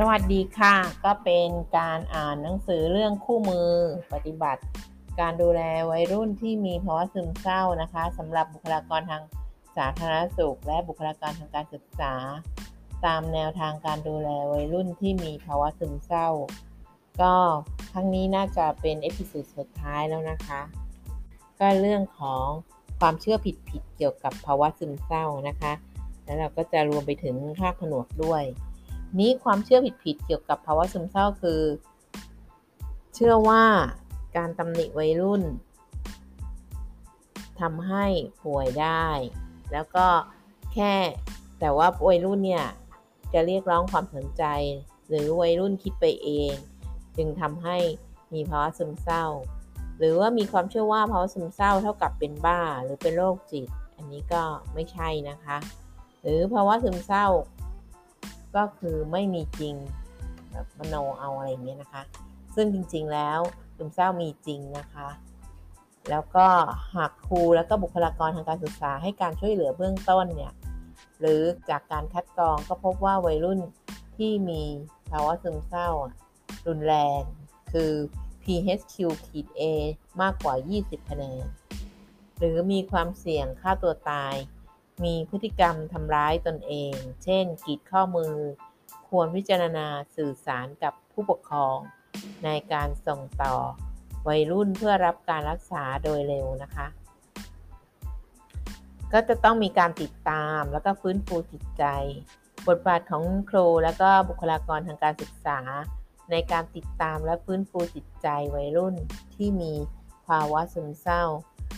สวัสดีค่ะ ก็เป็นการอ่านหนังสือเรื่องคู่มือปฏิบัติ การดูแลวัยรุ่นที่มีภาวะซึมเศร้านะคะสำหรับบุคลากรทางสาธารณสุข และบุคลากรทางการศึกษา ตามแนวทางการดูแลวัยรุ่นที่มีภาวะซึมเศร้า ก็ครั้งนี้น่าจะเป็น episode สุดท้ายแล้วนะคะ ก็เรื่องของความเชื่อผิดๆเกี่ยวกับภาวะซึมเศร้านะคะ แล้วเราก็จะรวมไปถึงภาคผนวกด้วย นี้ความเชื่อผิดๆเกี่ยวกับภาวะซึมเศร้าคือ เชื่อว่าการตำหนิวัยรุ่นทำให้ป่วยได้ แล้วก็แค่แต่ว่าวัยรุ่นเนี่ยจะเรียกร้องความสนใจ หรือวัยรุ่นคิดไปเอง จึงทำให้มีภาวะซึมเศร้า หรือว่ามีความเชื่อว่าภาวะซึมเศร้าเท่ากับเป็นบ้าหรือเป็นโรคจิต อันนี้ก็ไม่ใช่นะคะ หรือภาวะซึมเศร้า ก็คือไม่มีจริงแบบมโนเอาอะไรอย่างเงี้ยนะคะ ซึ่งจริงๆแล้วซึมเศร้ามีจริงนะคะ แล้วก็หากครูแล้วก็บุคลากรทางการศึกษาให้การช่วยเหลือเบื้องต้นเนี่ยหรือจากการคัดกรองก็พบว่าวัยรุ่นที่มีภาวะซึมเศร้ารุนแรงคือ PHQ-A มากกว่า 20คะแนน หรือมีความเสี่ยงฆ่าตัวตาย มีพฤติกรรมทำร้ายตนเอง เช่นกีดข้อมือ ควรพิจารณาสื่อสารกับผู้ปกครอง ในการส่งต่อ วัยรุ่นเพื่อรับการรักษาโดยเร็วนะคะ ก็จะต้องมีการติดตามแล้วก็ฟื้นฟูจิตใจ บทบาทของครูและก็บุคลากรทางการศึกษา ในการติดตามและฟื้นฟูจิตใจวัยรุ่นที่มีภาวะซึมเศร้า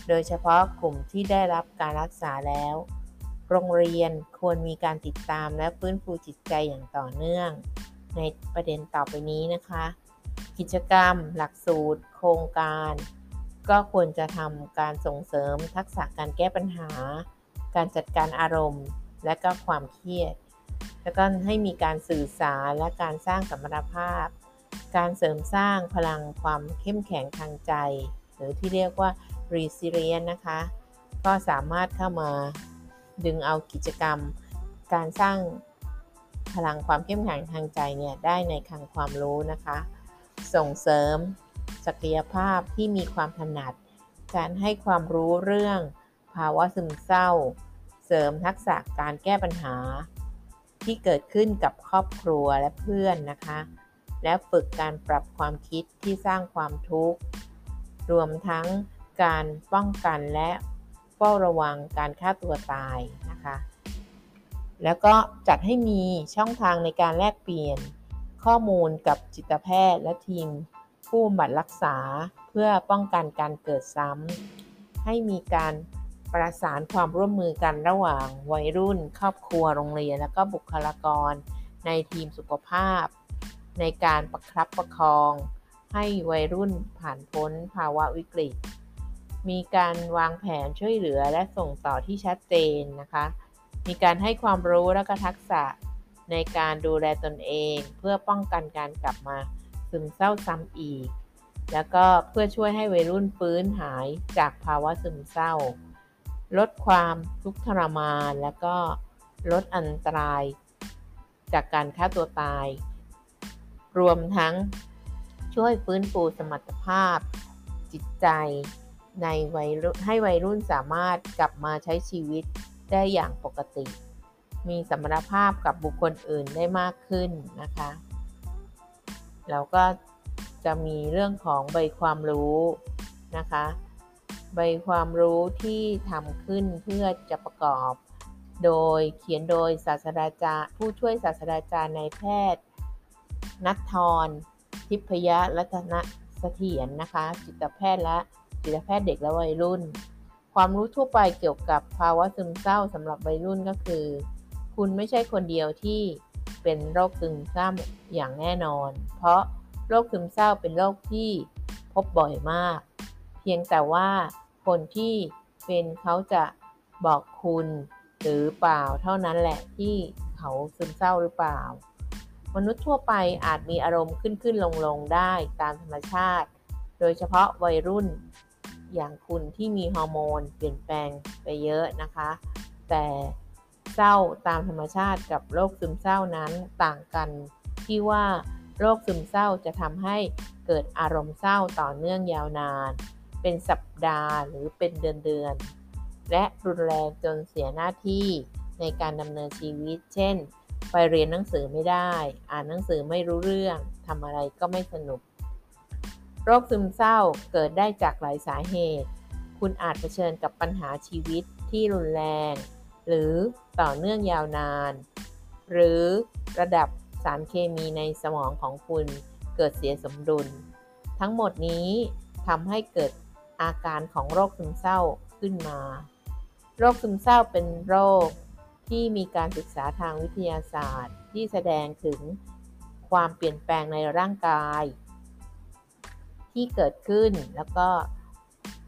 โดยเฉพาะกลุ่มที่ได้รับการรักษาแล้ว โรงเรียนควรมีการติดตามและฟื้นฟูจิตใจอย่างต่อเนื่อง ในประเด็นต่อไปนี้นะคะ กิจกรรม หลักสูตร โครงการ ก็ควรจะทำการส่งเสริมทักษะการแก้ปัญหา การจัดการอารมณ์ และก็ความเครียด แล้วก็ให้มีการสื่อสารและการสร้างสมรรถภาพ การเสริมสร้างพลังความเข้มแข็งทางใจ หรือที่เรียกว่า resilience นะคะ ก็สามารถเข้ามา ดึงเอากิจกรรม การสร้างพลังความเข้มแข็งทางใจเนี่ยได้ในคลังความรู้นะคะ ส่งเสริมศักยภาพที่มีความถนัด การให้ความรู้เรื่องภาวะซึมเศร้า เสริมทักษะการแก้ปัญหา ที่เกิดขึ้นกับครอบครัวและเพื่อนนะคะ และฝึกการปรับความคิดที่สร้างความทุกข์ รวมทั้งการป้องกันและ เฝ้าระวังการฆ่าตัวตายนะคะ แล้วก็จัดให้มีช่องทางในการแลกเปลี่ยนข้อมูลกับจิตแพทย์และทีม ผู้บำบัดรักษาเพื่อป้องกันการเกิดซ้ำให้มีการประสานความร่วมมือกันระหว่างวัยรุ่น ครอบครัวโรงเรียน และก็บุคลากร ในทีมสุขภาพ ในการประครับประคอง ให้วัยรุ่นผ่านพ้นภาวะวิกฤต มีการวางแผนช่วยเหลือและส่งต่อที่ชัดเจนนะคะ มีการให้ความรู้และก็ทักษะในการดูแลตนเอง เพื่อป้องกันการกลับมาซึมเศร้าซ้ำอีก แล้วก็เพื่อช่วยให้วัยรุ่นฟื้นหายจากภาวะซึมเศร้า ลดความทุกข์ทรมาน แล้วก็ลดอันตราย จากการฆ่าตัวตาย รวมทั้งช่วยฟื้นฟูสมรรถภาพ จิตใจ ในวัยให้วัยรุ่นสามารถกลับมาใช้ชีวิตได้อย่างปกติ มีสมรรถภาพกับบุคคลอื่นได้มากขึ้นนะคะ แล้วก็จะมีเรื่องของใบความรู้นะคะ ใบความรู้ที่ทำขึ้นเพื่อจะประกอบ โดยเขียนโดยศาสตราจารย์ ผู้ช่วยศาสตราจารย์ในแพทย์ นัททรทิพยรัตนเสถียรนะคะ จิตแพทย์และ จิตแพทย์เด็กและวัยรุ่น ความรู้ทั่วไปเกี่ยวกับภาวะซึมเศร้าสำหรับวัยรุ่นก็คือ คุณไม่ใช่คนเดียวที่เป็นโรคซึมเศร้าอย่างแน่นอน เพราะโรคซึมเศร้าเป็นโรคที่พบบ่อยมาก เพียงแต่ว่าคนที่เป็นเขาจะบอกคุณหรือเปล่าเท่านั้นแหละที่เขาซึมเศร้าหรือเปล่า มนุษย์ทั่วไปอาจมีอารมณ์ขึ้นขึ้นลงลงได้ตามธรรมชาติ โดยเฉพาะวัยรุ่น อย่างคุณที่มีฮอร์โมนเปลี่ยนแปลงไปเยอะนะคะ แต่เศร้าตามธรรมชาติกับโรคซึมเศร้านั้นต่างกันที่ว่าโรคซึมเศร้าจะทำให้เกิดอารมณ์เศร้าต่อเนื่องยาวนาน เป็นสัปดาห์หรือเป็นเดือนๆและรุนแรงจนเสียหน้าที่ในการดำเนินชีวิต เช่น ไปเรียนหนังสือไม่ได้ อ่านหนังสือไม่รู้เรื่องทำอะไรก็ไม่สนุก โรคซึมเศร้าเกิดได้จากหลายสาเหตุ คุณอาจเผชิญกับปัญหาชีวิตที่รุนแรง หรือต่อเนื่องยาวนาน หรือระดับสารเคมีในสมองของคุณเกิดเสียสมดุล ทั้งหมดนี้ทำให้เกิดอาการของโรคซึมเศร้าขึ้นมา โรคซึมเศร้าเป็นโรคที่มีการศึกษาทางวิทยาศาสตร์ ที่แสดงถึงความเปลี่ยนแปลงในร่างกาย ที่เกิดขึ้น แล้วก็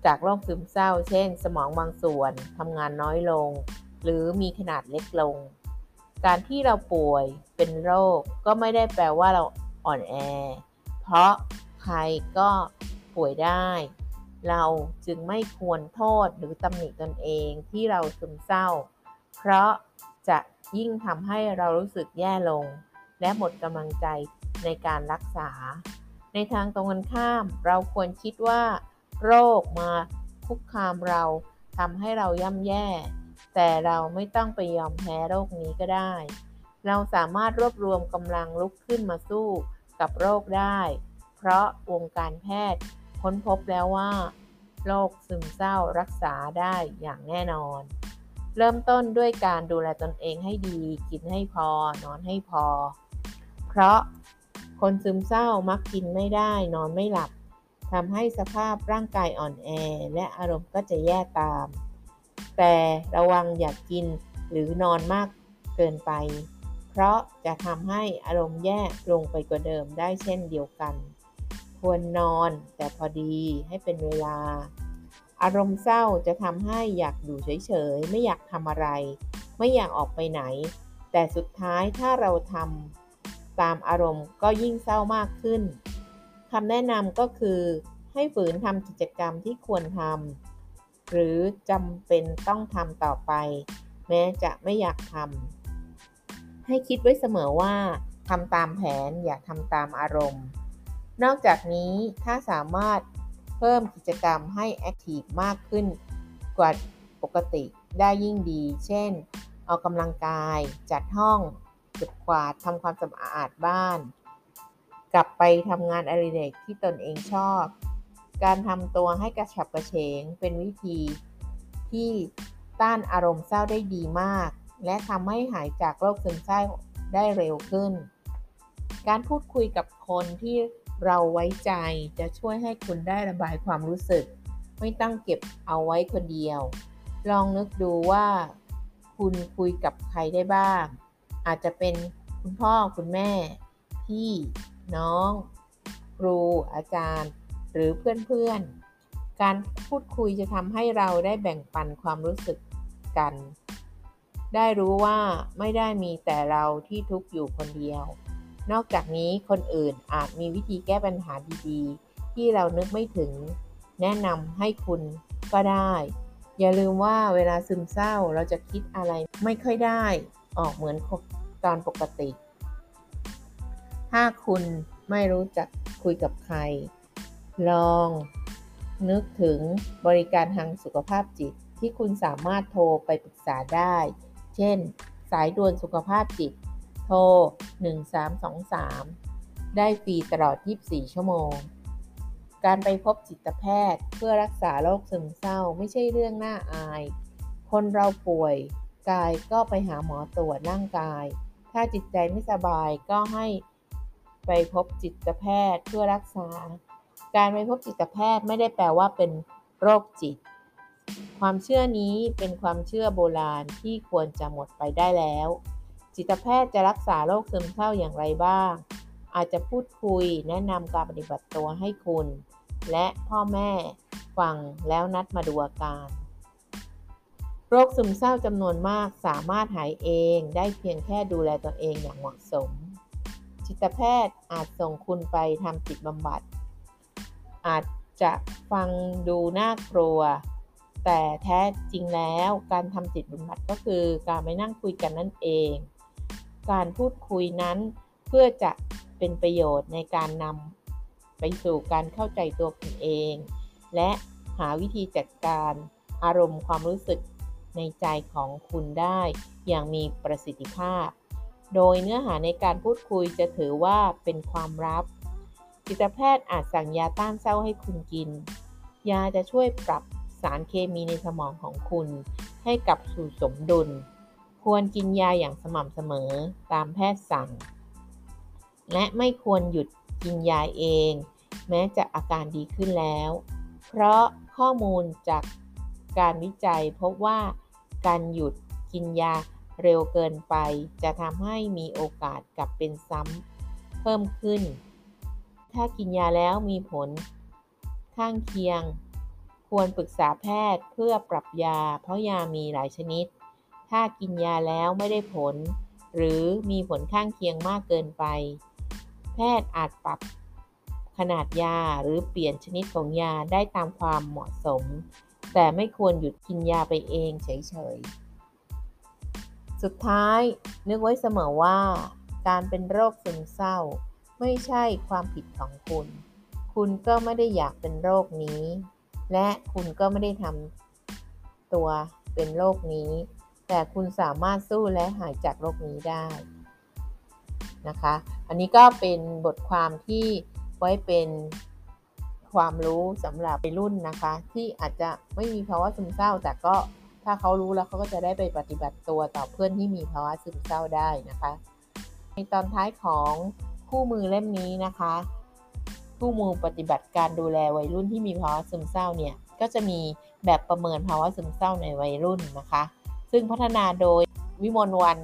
จากโรคซึมเศร้า เช่น สมองบางส่วนทำงานน้อยลง หรือมีขนาดเล็กลง การที่เราป่วยเป็นโรคก็ไม่ได้แปลว่าเราอ่อนแอ เพราะใครก็ป่วยได้ เราจึงไม่ควรโทษหรือตำหนิตนเองที่เราซึมเศร้า เพราะจะยิ่งทำให้เรารู้สึกแย่ลง และหมดกำลังใจในการรักษา ในทางตรงกันข้าม เราควรคิดว่า โรคมาคุกคามเราทำให้เราย่ำแย่ แต่เราไม่ต้องไปยอมแพ้โรคนี้ก็ได้ เราสามารถรวบรวมกำลังลุกขึ้นมาสู้กับโรคได้ เพราะวงการแพทย์ค้นพบแล้วว่าโรคซึมเศร้ารักษาได้อย่างแน่นอน เริ่มต้นด้วยการดูแลตนเองให้ดี กินให้พอ นอนให้พอ เพราะ คนซึมเศร้ามักกินไม่ได้ นอนไม่หลับทำให้สภาพร่างกายอ่อนแอ และอารมณ์ก็จะแย่ตาม แต่ระวังอย่ากกินหรือนอนมากเกินไป เพราะจะทำให้อารมณ์แย่ลงไปกว่าเดิมได้เช่นเดียวกัน ควรนอนแต่พอดีให้เป็นเวลา อารมณ์เศร้าจะทำให้อยากอยู่เฉยๆ ไม่อยากทำอะไร ไม่อยากออกไปไหน แต่สุดท้ายถ้าเราทำ ตามอารมณ์ก็ยิ่งเศร้ามากขึ้นคำแนะนำก็คือให้ฝืนทำกิจกรรมที่ควรทำหรือจำเป็นต้องทำต่อไป แม้จะไม่อยากทำให้คิดไว้เสมอว่าทำตามแผนอย่าทำตามอารมณ์ นอกจากนี้ถ้าสามารถเพิ่มกิจกรรมให้แอคทีฟมากขึ้นกว่าปกติได้ยิ่งดี เช่น ออกกำลังกาย จัดห้อง เก็บกวาดทำความสะอาดบ้าน กลับไปทำงานอริเรกที่ตนเองชอบ การทำตัวให้กระฉับกระเฉงเป็นวิธีที่ต้านอารมณ์เศร้าได้ดีมาก และทำให้หายจากโรคซึมเศร้าได้เร็วขึ้น การพูดคุยกับคนที่เราไว้ใจจะช่วยให้คุณได้ระบายความรู้สึก ไม่ต้องเก็บเอาไว้คนเดียว ลองนึกดูว่า คุณคุยกับใครได้บ้าง อาจจะเป็นคุณพ่อคุณแม่ พี่ น้อง ครู อาจารย์ หรือเพื่อนๆ การพูดคุยจะทำให้เราได้แบ่งปันความรู้สึกกัน ได้รู้ว่าไม่ได้มีแต่เราที่ทุกข์อยู่คนเดียว นอกจากนี้คนอื่นอาจมีวิธีแก้ปัญหาดีๆ ที่เรานึกไม่ถึง แนะนำให้คุณก็ได้ อย่าลืมว่าเวลาซึมเศร้าเราจะคิดอะไรไม่ค่อยได้ ออกเหมือนตอนปกติ ถ้าคุณไม่รู้จักคุยกับใคร ลองนึกถึงบริการทางสุขภาพจิตที่คุณสามารถโทรไปปรึกษาได้ เช่น สายด่วนสุขภาพจิต โทร 1323 ได้ฟรีตลอด 24 ชั่วโมง การไปพบจิตแพทย์เพื่อรักษาโรคซึมเศร้าไม่ใช่เรื่องน่าอาย คนเราป่วย กายก็ไปหาหมอตรวจร่างกาย ถ้าจิตใจไม่สบายก็ให้ไปพบจิตแพทย์เพื่อรักษา การไปพบจิตแพทย์ไม่ได้แปลว่าเป็นโรคจิต ความเชื่อนี้เป็นความเชื่อโบราณที่ควรจะหมดไปได้แล้ว จิตแพทย์จะรักษาโรคซึมเศร้าอย่างไรบ้าง อาจจะพูดคุยแนะนำการปฏิบัติตัวให้คุณ และพ่อแม่ฟังแล้วนัดมาดูอาการ โรคซึมเศร้าจำนวนมากสามารถหายเองได้เพียงแค่ดูแลตัวเองอย่างเหมาะสม จิตแพทย์อาจส่งคุณไปทำจิตบำบัด อาจจะฟังดูน่ากลัว แต่แท้จริงแล้วการทำจิตบำบัดก็คือการไปนั่งคุยกันนั่นเอง การพูดคุยนั้นเพื่อจะเป็นประโยชน์ในการนำไปสู่การเข้าใจตัวคุณเอง และหาวิธีจัดการอารมณ์ความรู้สึก ในใจของคุณได้อย่างมีประสิทธิภาพ โดยเนื้อหาในการพูดคุยจะถือว่าเป็นความลับ จิตแพทย์อาจสั่งยาต้านเศร้าให้คุณกิน ยาจะช่วยปรับสารเคมีในสมองของคุณ ให้กลับสู่สมดุล ควรกินยาอย่างสม่ำเสมอตามแพทย์สั่ง และไม่ควรหยุดกินยาเอง แม้จะอาการดีขึ้นแล้ว เพราะข้อมูลจากการวิจัยพบว่า การหยุดกินยาเร็วเกินไป จะทำให้มีโอกาสกลับเป็นซ้ำเพิ่มขึ้น ถ้ากินยาแล้วมีผลข้างเคียง ควรปรึกษาแพทย์เพื่อปรับยา เพราะยามีหลายชนิด ถ้ากินยาแล้วไม่ได้ผล หรือมีผลข้างเคียงมากเกินไป แพทย์อาจปรับขนาดยาหรือเปลี่ยนชนิดของยาได้ตามความเหมาะสม แต่ไม่ควรหยุดกินยาไปเองเฉยๆ สุดท้ายนึกไว้เสมอว่า การเป็นโรคซึมเศร้า ไม่ใช่ความผิดของคุณ คุณก็ไม่ได้อยากเป็นโรคนี้ และคุณก็ไม่ได้ทำตัวเป็นโรคนี้ แต่คุณสามารถสู้และหายจากโรคนี้ได้นะคะ อันนี้ก็เป็นบทความที่ไว้เป็น ความรู้สำหรับวัยรุ่นนะคะ ที่อาจจะไม่มีภาวะซึมเศร้า แต่ก็ถ้าเขารู้แล้วเขาก็จะได้ไปปฏิบัติตัวต่อเพื่อนที่มีภาวะซึมเศร้าได้นะคะ ในตอนท้ายของคู่มือเล่มนี้นะคะคู่มือปฏิบัติการดูแลวัยรุ่นที่มีภาวะซึมเศร้าเนี่ยก็จะมีแบบประเมินภาวะซึมเศร้าในวัยรุ่นนะคะ ซึ่งพัฒนาโดยวิมลวัน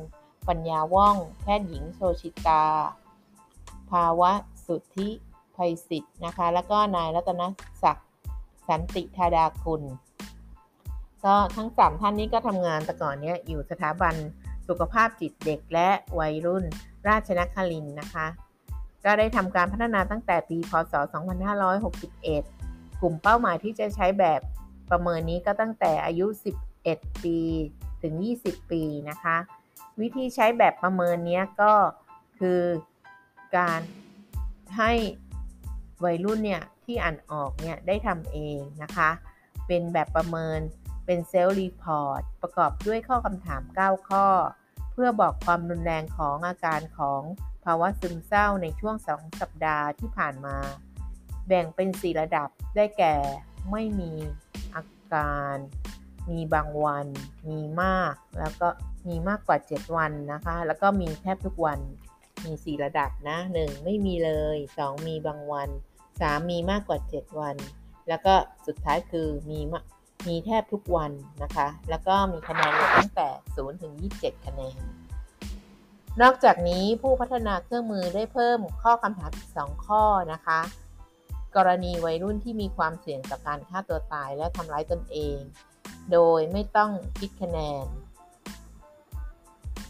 ปัญญาว่อง แพทย์หญิงโชชิตา ภาวะสุทธิ ภัยศิษย์นะคะ แล้วก็นายรัตนศักดิ์สันติธาดาคุณก็ทั้งสามท่านนี้ก็ทำงานแต่ก่อนเนี้อยู่สถาบันสุขภาพจิตเด็กและวัยรุ่นราชนครินนะคะ ก็ได้ทำการพัฒนาตั้งแต่ปีพศ 2561 กลุ่มเป้าหมายที่จะใช้แบบประเมินนี้ก็ตั้งแต่อายุ 11 ปีถึง 20 ปีนะคะ วิธีใช้แบบประเมินนี้ก็คือการให้ วัยรุ่นเนี่ยที่อ่านออกเนี่ยได้ทำเองนะคะ เป็นแบบประเมินเป็น self-report ประกอบด้วยข้อคำถาม 9 ข้อ เพื่อบอกความรุนแรงของอาการของภาวะซึมเศร้าในช่วง 2 สัปดาห์ที่ผ่านมา แบ่งเป็น 4 ระดับได้แก่ ไม่มีอาการ มีบางวัน มีมากแล้วก็มีมากกว่า 7 วันนะคะ แล้วก็มีแทบทุกวัน มี 4 ระดับนะ 1 ไม่มีเลย 2 มีบางวัน 3 มีมากกว่า 7 วัน แล้วก็สุดท้ายคือมีมีแทบทุกวันนะคะ แล้วก็มีคะแนนตั้งแต่ 0 ถึง 27 คะแนน นอกจากนี้ผู้พัฒนาเครื่องมือได้เพิ่มข้อคำถามอีก 2 ข้อนะคะ กรณีวัยรุ่นที่มีความเสี่ยงต่อการฆ่าตัวตายและทำร้ายตนเอง โดยไม่ต้องคิดคะแนน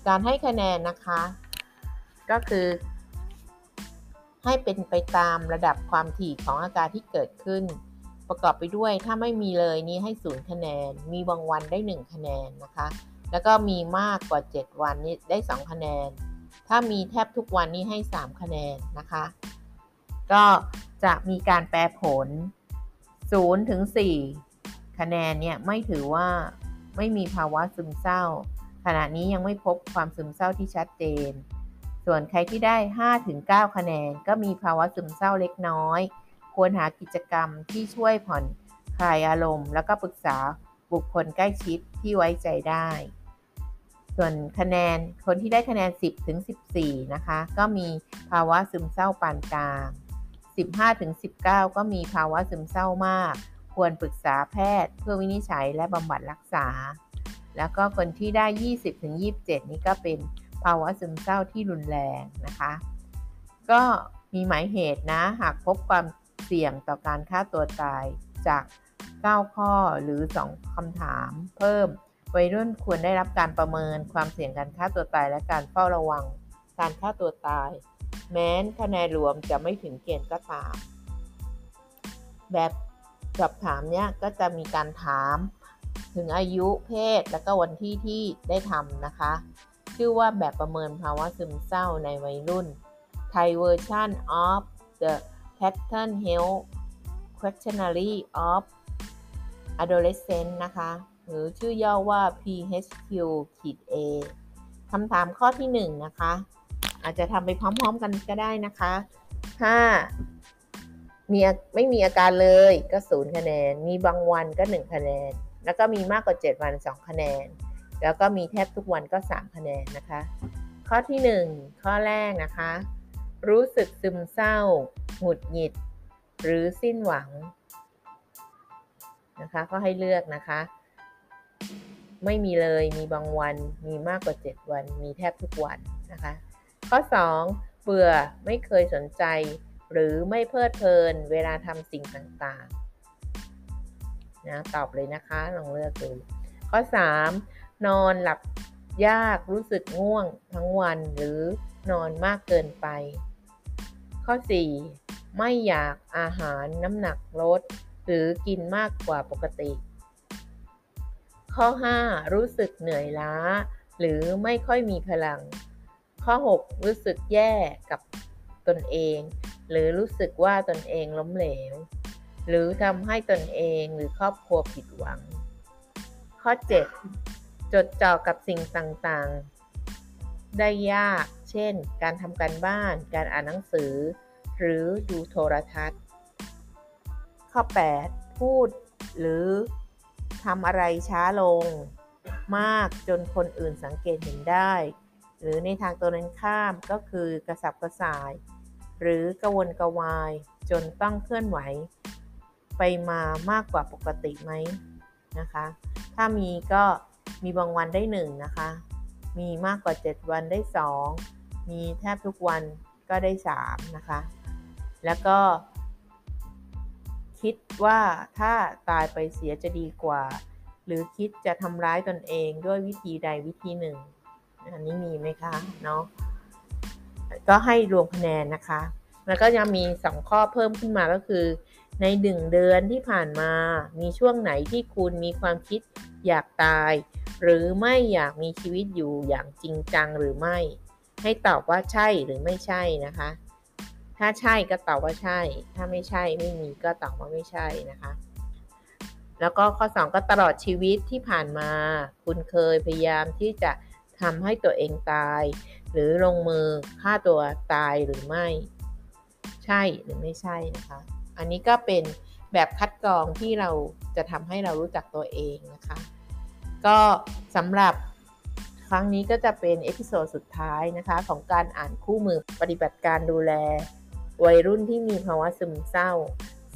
การให้คะแนนนะคะ ก็คือ ให้เป็นไปตามระดับความถี่ของอาการที่เกิดขึ้น ประกอบไปด้วยถ้าไม่มีเลยนี้ให้ศูนย์คะแนน มีบางวันได้ 1 คะแนนนะคะ แล้วก็มีมากกว่า 7 วันนี้ได้ 2 คะแนน ถ้ามีแทบทุกวันนี้ให้ 3 คะแนนนะคะ ก็จะมีการแปลผล0ถึง4คะแนนเนี่ยไม่ถือว่าไม่มีภาวะซึมเศร้า ขณะนี้ยังไม่พบความซึมเศร้าที่ชัดเจน ส่วนใครที่ได้ 5-9 คะแนน ก็มีภาวะซึมเศร้าเล็กน้อย ควรหากิจกรรมที่ช่วยผ่อนคลายอารมณ์ แล้วก็ปรึกษาบุคคลใกล้ชิดที่ไว้ใจได้ ส่วนคะแนนคนที่ได้คะแนน 10ถึง14 นะคะ ก็มีภาวะซึมเศร้าปานกลาง 15ถึง19 ก็มีภาวะซึมเศร้ามาก ควรปรึกษาแพทย์ เพื่อวินิจฉัยและบำบัดรักษา แล้วก็คนที่ได้ 20ถึง27 นี่ก็เป็น ภาวะซึมเศร้าที่รุนแรงนะคะ ก็มีหมายเหตุนะ หากพบความเสี่ยงต่อการฆ่าตัวตายจาก 9 ข้อหรือ 2คำถาม เพิ่ม วัยรุ่นควรได้รับการประเมินความเสี่ยงการฆ่าตัวตายและการเฝ้าระวัง การฆ่าตัวตาย แม้นคะแนนรวมจะไม่ถึงเกณฑ์ก็ตาม แบบสอบถามเนี้ยก็จะมีการถามถึงอายุเพศ และก็วันที่ที่ได้ทำนะคะ ชื่อว่าแบบประเมินภาวะซึมเศร้าในวัยรุ่น Thai version of the Pattern Health Questionnaire of Adolescent นะคะ หรือชื่อย่อว่า PHQ-A คำถามข้อที่ 1 นะคะ อาจจะทำไปพร้อมๆกันก็ได้นะคะถ้ามีไม่มีอาการเลยก็ 0 คะแนน มีบางวันก็ 1 คะแนน แล้วก็มีมากกว่า 7 วัน 2 คะแนน แล้วก็มีแทบทุกวันก็ 3 คะแนนนะคะ ข้อที่ 1 ข้อแรกนะคะ รู้สึกซึมเศร้า หงุดหงิด หรือสิ้นหวังนะคะก็ให้เลือกนะคะ ไม่มีเลยมีบางวันมีมากกว่า 7 วัน มีแทบทุกวันนะคะ ข้อ 2 เบื่อไม่เคยสนใจ หรือไม่เพลิดเพลิน เวลาทำสิ่งต่างๆนะตอบเลยนะคะลองเลือกดูข้อ 3 นอนหลับยากรู้สึกง่วงทั้งวันหรือนอนมากเกินไป ข้อ 4 ไม่อยากอาหารน้ำหนักลด หรือกินมากกว่าปกติ ข้อ 5 รู้สึกเหนื่อยล้า หรือไม่ค่อยมีพลัง ข้อ 6 รู้สึกแย่กับตนเอง หรือรู้สึกว่าตนเองล้มเหลว หรือทำให้ตนเองหรือครอบครัวผิดหวัง ข้อ 7 จดจ่อกับสิ่งต่างๆ ได้ยาก เช่น การทำการบ้าน การอ่านหนังสือ หรือดูโทรทัศน์ ข้อ 8 พูดหรือทำอะไรช้าลง มากจนคนอื่นสังเกตเห็นได้ หรือในทางตัวนั้นข้ามก็คือกระสับกระส่าย หรือกระวนกระวาย จนต้องเคลื่อนไหว ไปมามากกว่าปกติไหมนะคะ ถ้ามีก็ มีบางวันได้1นะคะ มีมากกว่า 7 วันได้ 2 มีแทบทุกวันก็ได้ 3 นะคะ แล้วก็ คิดว่าถ้าตายไปเสียจะดีกว่า หรือคิดจะทำร้ายตนเองด้วยวิธีใดวิธีหนึ่ง อันนี้มีไหมคะเนาะก็ให้รวมคะแนนนะคะ แล้วก็ยังมี 2 ข้อเพิ่มขึ้นมาก็คือ ในหนึ่งเดือนที่ผ่านมา มีช่วงไหนที่คุณมีความคิดอยากตาย หรือไม่อยากมีชีวิตอยู่อย่างจริงจังหรือไม่ ให้ตอบว่าใช่หรือไม่ใช่นะคะ ถ้าใช่ก็ตอบว่าใช่ ถ้าไม่ใช่ไม่มีก็ตอบว่าไม่ใช่นะคะ แล้วก็ข้อ 2 ก็ตลอดชีวิตที่ผ่านมา คุณเคยพยายามที่จะทำให้ตัวเองตาย หรือลงมือฆ่าตัวตายหรือไม่ ใช่หรือไม่ใช่นะคะ อันนี้ก็เป็นแบบคัดกรองที่เราจะทำให้เรารู้จักตัวเองนะคะ ก็สำหรับครั้งนี้ก็จะเป็น episode สุดท้ายนะคะ ของการอ่านคู่มือปฏิบัติการดูแล วัยรุ่นที่มีภาวะซึมเศร้า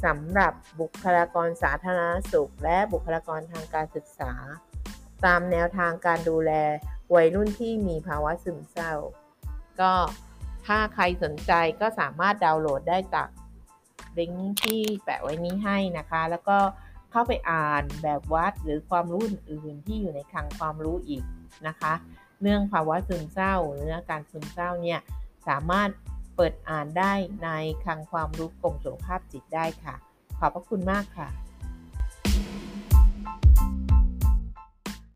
สำหรับบุคลากรสาธารณสุข และบุคลากรทางการศึกษา ตามแนวทางการดูแล วัยรุ่นที่มีภาวะซึมเศร้า ก็ถ้าใครสนใจก็สามารถดาวน์โหลดได้จาก ลิงก์ที่แปะไว้นี้ให้นะคะ แล้วก็เข้าไปอ่านแบบวัดหรือความรู้อื่นๆที่อยู่ในคลังความรู้อีกนะคะ เรื่องภาวะซึมเศร้าหรืออาการซึมเศร้าเนี่ยสามารถเปิดอ่านได้ในคลังความรู้กรมสุขภาพจิตได้ค่ะ ขอบพระคุณมากค่ะ